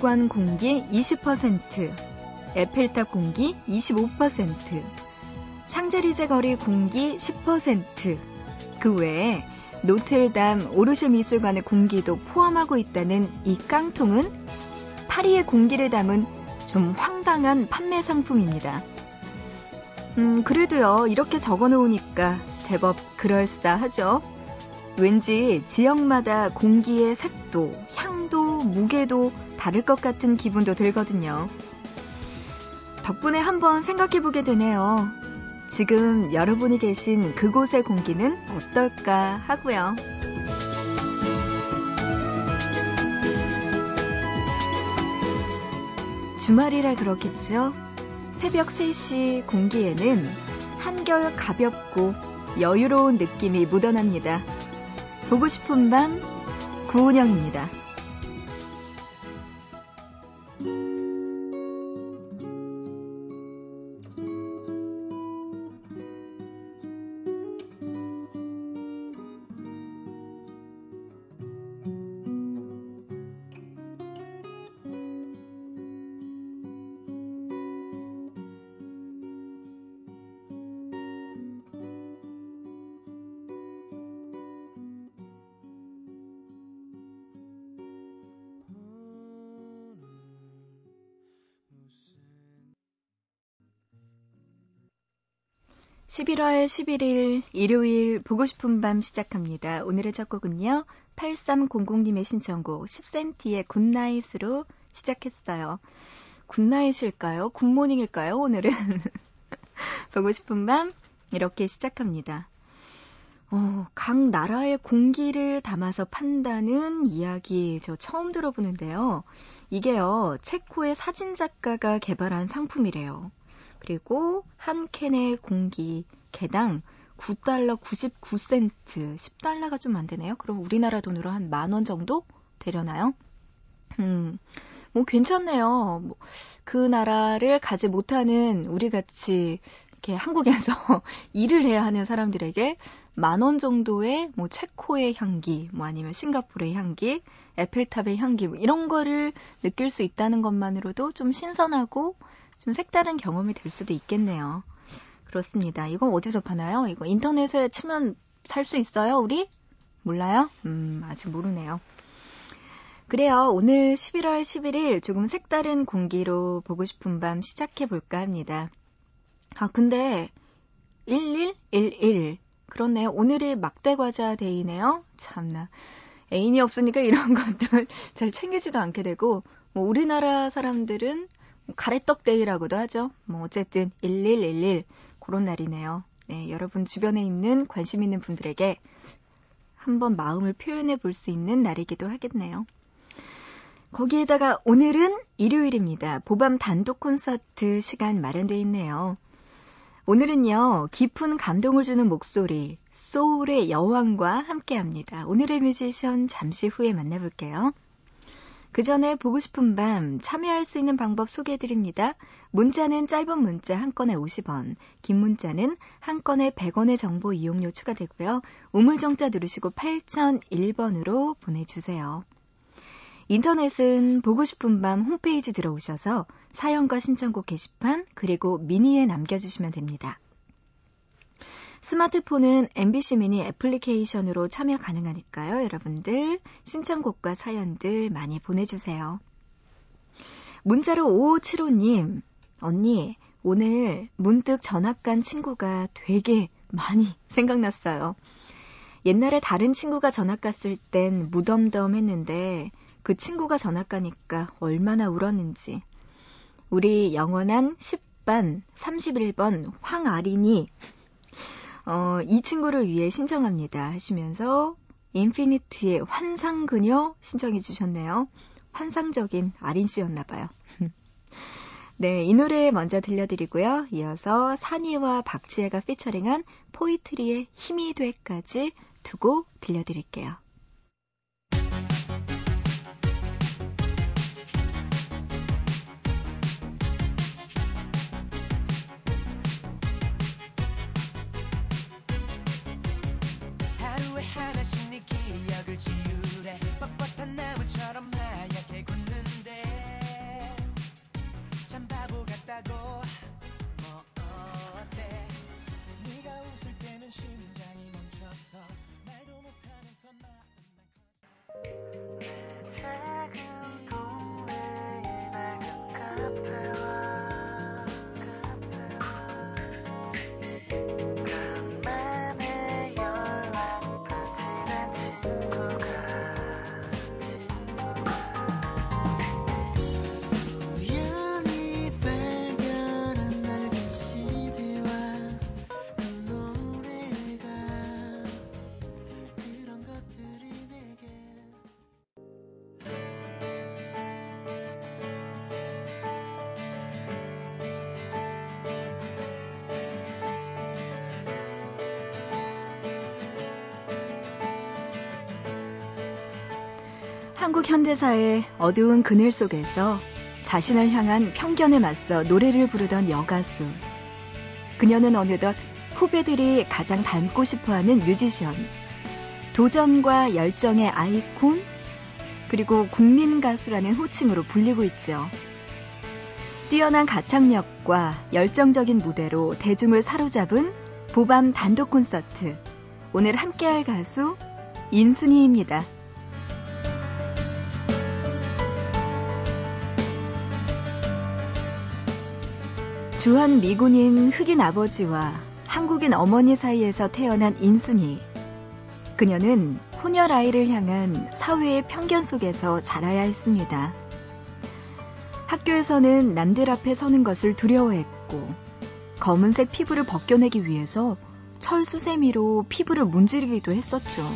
박물관 공기 20%, 에펠탑 공기 25%, 샹제리제 거리 공기 10%, 그 외에 노틀담 오르쉐 미술관의 공기도 포함하고 있다는 이 깡통은 파리의 공기를 담은 좀 황당한 판매 상품입니다. 음, 그래도요, 이렇게 적어 놓으니까 제법 그럴싸하죠? 왠지 지역마다 공기의 색도, 향도, 무게도 다를 것 같은 기분도 들거든요. 덕분에 한번 생각해 보게 되네요. 지금 여러분이 계신 그곳의 공기는 어떨까 하고요. 주말이라 그렇겠죠? 새벽 3시 공기에는 한결 가볍고 여유로운 느낌이 묻어납니다. 보고 싶은 밤 구은영입니다. 11월 11일 일요일 보고 싶은 밤 시작합니다. 오늘의 첫 곡은요. 8300님의 신청곡 10cm의 굿나잇으로 시작했어요. 굿나잇일까요? 굿모닝일까요? 오늘은 보고 싶은 밤 이렇게 시작합니다. 어, 각 나라의 공기를 담아서 판다는 이야기 저 처음 들어보는데요. 이게요, 체코의 사진작가가 개발한 상품이래요. 그리고 한 캔의 공기 개당 9달러 99센트, 10달러가 좀 안 되네요. 그럼 우리나라 돈으로 한 만 원 정도 되려나요? 음, 뭐 괜찮네요. 뭐, 그 나라를 가지 못하는 우리 같이 이렇게 한국에서 일을 해야 하는 사람들에게 만 원 정도의 뭐 체코의 향기, 뭐 아니면 싱가포르의 향기, 에펠탑의 향기, 뭐 이런 거를 느낄 수 있다는 것만으로도 좀 신선하고 좀 색다른 경험이 될 수도 있겠네요. 그렇습니다. 이건 어디서 파나요? 이거 인터넷에 치면 살 수 있어요, 우리? 몰라요? 음, 아직 모르네요. 그래요. 오늘 11월 11일 조금 색다른 공기로 보고 싶은 밤 시작해 볼까 합니다. 아, 근데 1111 그렇네요. 오늘이 막대 과자 데이네요. 참나. 애인이 없으니까 이런 것도 잘 챙기지도 않게 되고 뭐 우리나라 사람들은 가래떡데이라고도 하죠. 뭐 어쨌든 1111 그런 날이네요. 네, 여러분 주변에 있는 관심 있는 분들에게 한번 마음을 표현해 볼 수 있는 날이기도 하겠네요. 거기에다가 오늘은 일요일입니다. 보밤 단독 콘서트 시간 마련되어 있네요. 오늘은요, 깊은 감동을 주는 목소리, 소울의 여왕과 함께 합니다. 오늘의 뮤지션 잠시 후에 만나볼게요. 그 전에 보고 싶은 밤 참여할 수 있는 방법 소개해 드립니다. 문자는 짧은 문자 한 건에 50원, 긴 문자는 한 건에 100원의 정보 이용료 추가되고요. 우물정자 누르시고 8001번으로 보내주세요. 인터넷은 보고 싶은 밤 홈페이지 들어오셔서 사연과 신청곡 게시판 그리고 미니에 남겨주시면 됩니다. 스마트폰은 MBC 미니 애플리케이션으로 참여 가능하니까요. 여러분들 신청곡과 사연들 많이 보내주세요. 문자로 5575님, 언니, 오늘 문득 전학 간 친구가 되게 많이 생각났어요. 옛날에 다른 친구가 전학 갔을 땐 무덤덤했는데 그 친구가 전학 가니까 얼마나 울었는지. 우리 영원한 10반 31번 황아린이 어, 이 친구를 위해 신청합니다 하시면서 인피니트의 환상 그녀 신청해 주셨네요. 환상적인 아린 씨였나 봐요. 네, 이 노래 먼저 들려드리고요. 이어서 산이와 박지혜가 피처링한 포이트리의 힘이 돼까지 두고 들려드릴게요. 한국 현대사의 어두운 그늘 속에서 자신을 향한 편견에 맞서 노래를 부르던 여가수. 그녀는 어느덧 후배들이 가장 닮고 싶어 하는 뮤지션. 도전과 열정의 아이콘, 그리고 국민 가수라는 호칭으로 불리고 있죠. 뛰어난 가창력과 열정적인 무대로 대중을 사로잡은 보밤 단독 콘서트. 오늘 함께할 가수 인순이입니다. 주한 미군인 흑인 아버지와 한국인 어머니 사이에서 태어난 인순이. 그녀는 혼혈 아이를 향한 사회의 편견 속에서 자라야 했습니다. 학교에서는 남들 앞에 서는 것을 두려워했고, 검은색 피부를 벗겨내기 위해서 철수세미로 피부를 문지르기도 했었죠.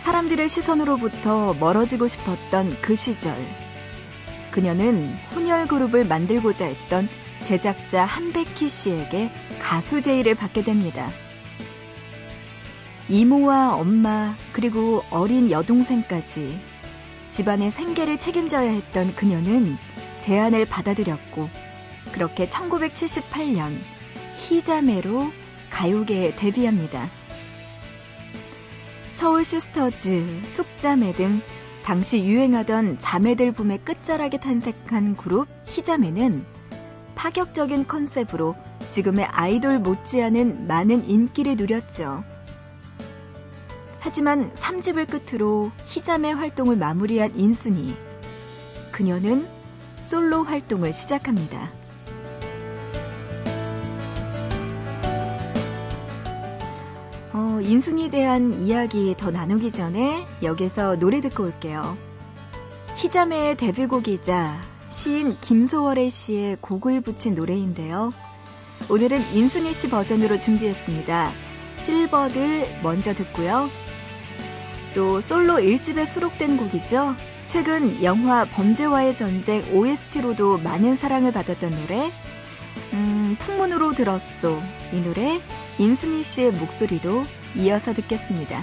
사람들의 시선으로부터 멀어지고 싶었던 그 시절. 그녀는 혼혈 그룹을 만들고자 했던 제작자 한백희 씨에게 가수 제의를 받게 됩니다. 이모와 엄마, 그리고 어린 여동생까지 집안의 생계를 책임져야 했던 그녀는 제안을 받아들였고, 그렇게 1978년 희자매로 가요계에 데뷔합니다. 서울 시스터즈, 숙자매 등 당시 유행하던 자매들 붐의 끝자락에 탄생한 그룹 희자매는 파격적인 컨셉으로 지금의 아이돌 못지않은 많은 인기를 누렸죠. 하지만 3집을 끝으로 희자매 활동을 마무리한 인순이 그녀는 솔로 활동을 시작합니다. 인순이에 대한 이야기 더 나누기 전에 여기서 노래 듣고 올게요. 희자매의 데뷔곡이자 시인 김소월의 시에 곡을 붙인 노래인데요. 오늘은 인순이 씨 버전으로 준비했습니다. 실버들 먼저 듣고요. 또 솔로 1집에 수록된 곡이죠. 최근 영화 범죄와의 전쟁 OST로도 많은 사랑을 받았던 노래 음, 풍문으로 들었소. 이 노래 인순이 씨의 목소리로 이어서 듣겠습니다.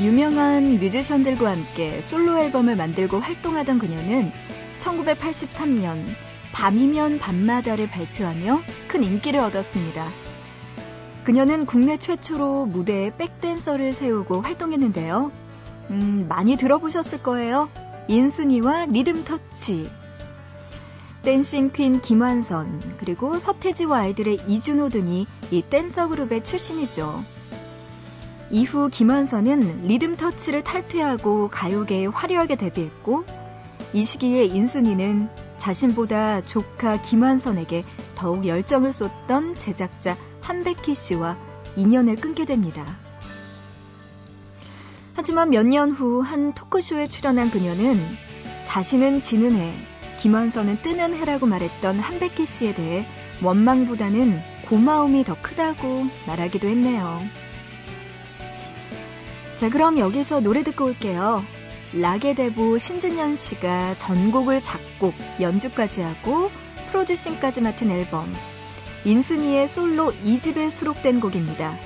유명한 뮤지션들과 함께 솔로 앨범을 만들고 활동하던 그녀는 1983년 밤이면 밤마다를 발표하며 큰 인기를 얻었습니다. 그녀는 국내 최초로 무대에 백댄서를 세우고 활동했는데요. 음, 많이 들어보셨을 거예요. 인순이와 리듬 터치. 댄싱 퀸 김완선, 그리고 서태지와 아이들의 이준호 등이 이 댄서 그룹의 출신이죠. 이후 김완선은 리듬 터치를 탈퇴하고 가요계에 화려하게 데뷔했고, 이 시기에 인순이는 자신보다 조카 김완선에게 더욱 열정을 쏟던 제작자 한백희 씨와 인연을 끊게 됩니다. 하지만 몇 년 후 한 토크쇼에 출연한 그녀는 자신은 지는 해, 김완선은 뜨는 해라고 말했던 한백희 씨에 대해 원망보다는 고마움이 더 크다고 말하기도 했네요. 자, 그럼 여기서 노래 듣고 올게요. 락의 대부 신준현 씨가 전곡을 작곡, 연주까지 하고 프로듀싱까지 맡은 앨범 인순이의 솔로 2집에 수록된 곡입니다.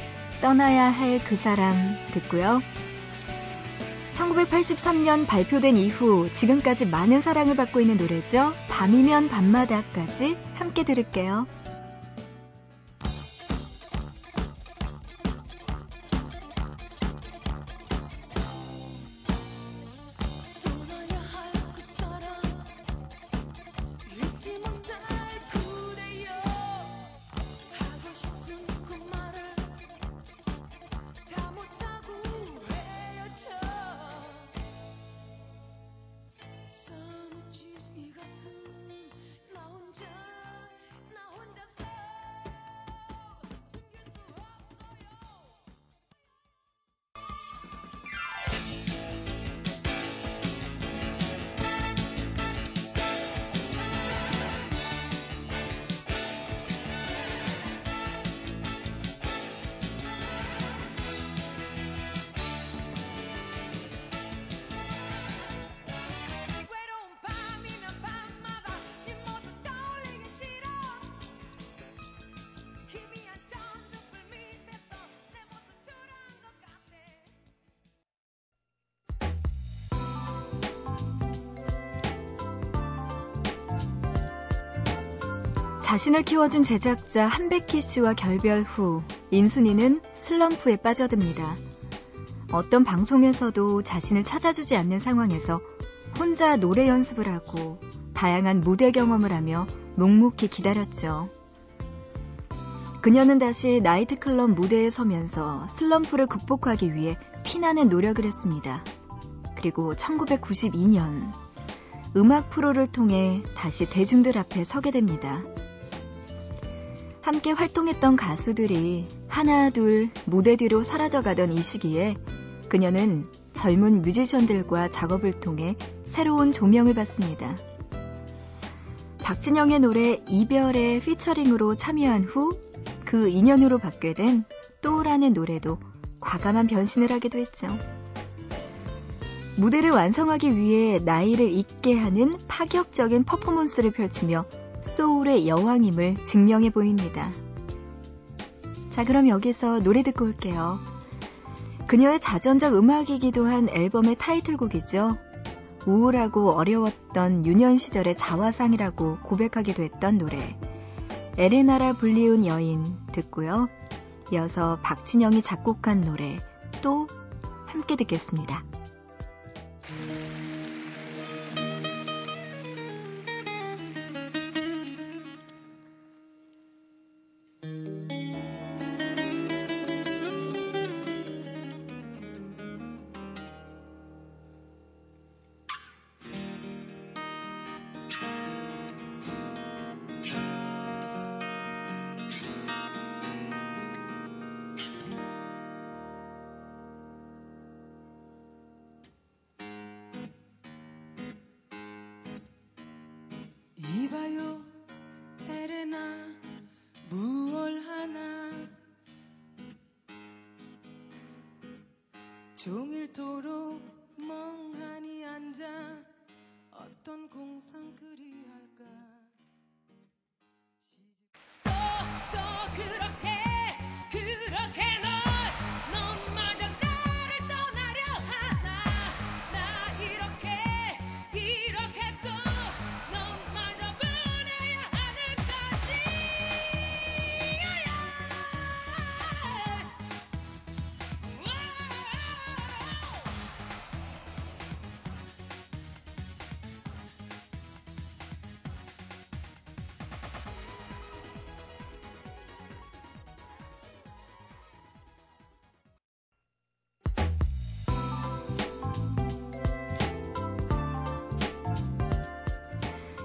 떠나야 할 그 사람 듣고요. 1983년 발표된 이후 지금까지 많은 사랑을 받고 있는 노래죠. 밤이면 밤마다까지 함께 들을게요. 자신을 키워준 제작자 한백희 씨와 결별 후 인순이는 슬럼프에 빠져듭니다. 어떤 방송에서도 자신을 찾아주지 않는 상황에서 혼자 노래 연습을 하고 다양한 무대 경험을 하며 묵묵히 기다렸죠. 그녀는 다시 나이트클럽 무대에 서면서 슬럼프를 극복하기 위해 피나는 노력을 했습니다. 그리고 1992년 음악 프로를 통해 다시 대중들 앞에 서게 됩니다. 함께 활동했던 가수들이 하나 둘 무대 뒤로 사라져가던 이 시기에 그녀는 젊은 뮤지션들과 작업을 통해 새로운 조명을 받습니다. 박진영의 노래 이별의 피처링으로 참여한 후 그 인연으로 받게 된 또라는 노래도 과감한 변신을 하기도 했죠. 무대를 완성하기 위해 나이를 잊게 하는 파격적인 퍼포먼스를 펼치며 소울의 여왕임을 증명해 보입니다. 자, 그럼 여기서 노래 듣고 올게요. 그녀의 자전적 음악이기도 한 앨범의 타이틀곡이죠. 우울하고 어려웠던 유년 시절의 자화상이라고 고백하기도 했던 노래. 에레나라 불리운 여인 듣고요. 이어서 박진영이 작곡한 노래 또 함께 듣겠습니다. 종일토록 멍하니 앉아 어떤 공상 그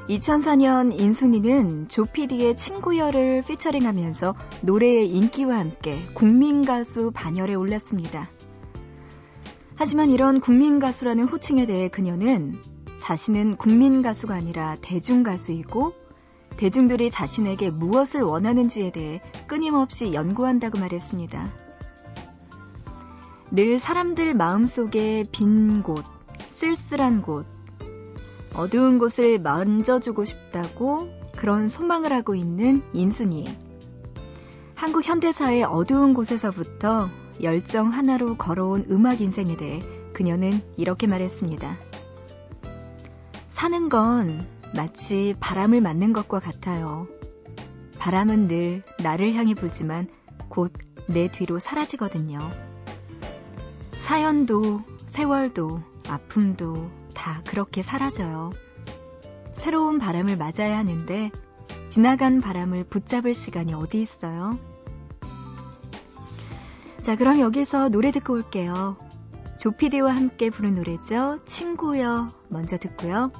2004년 인순이는 조피디의 친구여를 피처링하면서 노래의 인기와 함께 국민 가수 반열에 올랐습니다. 하지만 이런 국민 가수라는 호칭에 대해 그녀는 자신은 국민 가수가 아니라 대중 가수이고 대중들이 자신에게 무엇을 원하는지에 대해 끊임없이 연구한다고 말했습니다. 늘 사람들 마음속에 빈 곳, 쓸쓸한 곳, 어두운 곳을 만져주고 싶다고 그런 소망을 하고 있는 인순이. 한국 현대사의 어두운 곳에서부터 열정 하나로 걸어온 음악 인생에 대해 그녀는 이렇게 말했습니다. 사는 건 마치 바람을 맞는 것과 같아요. 바람은 늘 나를 향해 불지만 곧 내 뒤로 사라지거든요. 사연도, 세월도, 아픔도, 다 그렇게 사라져요. 새로운 바람을 맞아야 하는데 지나간 바람을 붙잡을 시간이 어디 있어요? 자, 그럼 여기서 노래 듣고 올게요. 조피디와 함께 부른 노래죠. 친구여. 먼저 듣고요.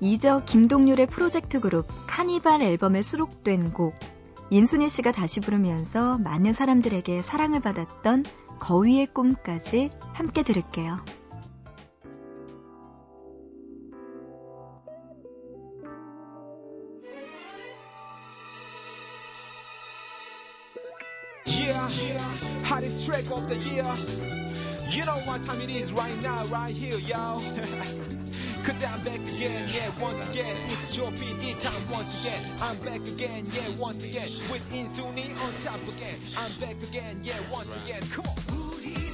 이적 김동률의 프로젝트 그룹 카니발 앨범에 수록된 곡 인순이 씨가 다시 부르면서 많은 사람들에게 사랑을 받았던 거위의 꿈까지 함께 들을게요. Right here, y'all. Cause I'm back again, yeah, once again. It's your PD time once again. I'm back again, yeah, once again. With Insuni on top again. I'm back again, yeah, once again. Come on.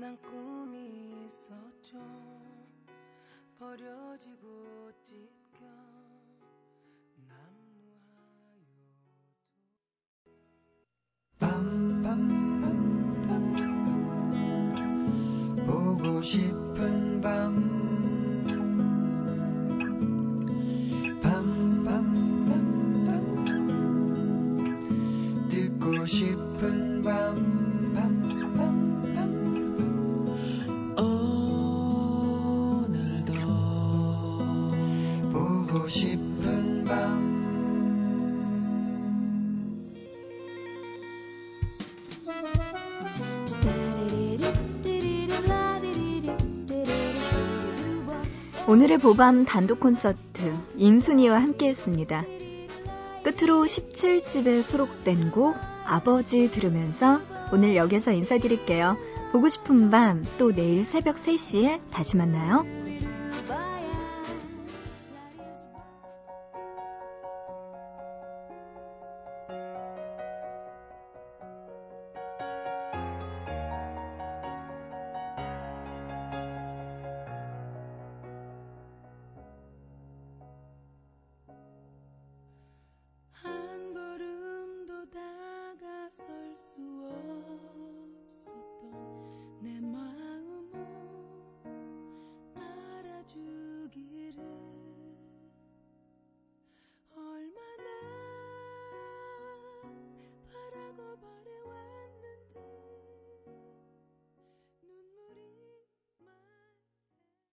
난 꿈이 있었죠. 버려지고 찢겨 남루하여 밤밤. 보고 싶은 밤 오늘의 보밤 단독 콘서트 인순이와 함께했습니다. 끝으로 17집에 수록된 곡 아버지 들으면서 오늘 여기서 인사드릴게요. 보고 싶은 밤 또 내일 새벽 3시에 다시 만나요.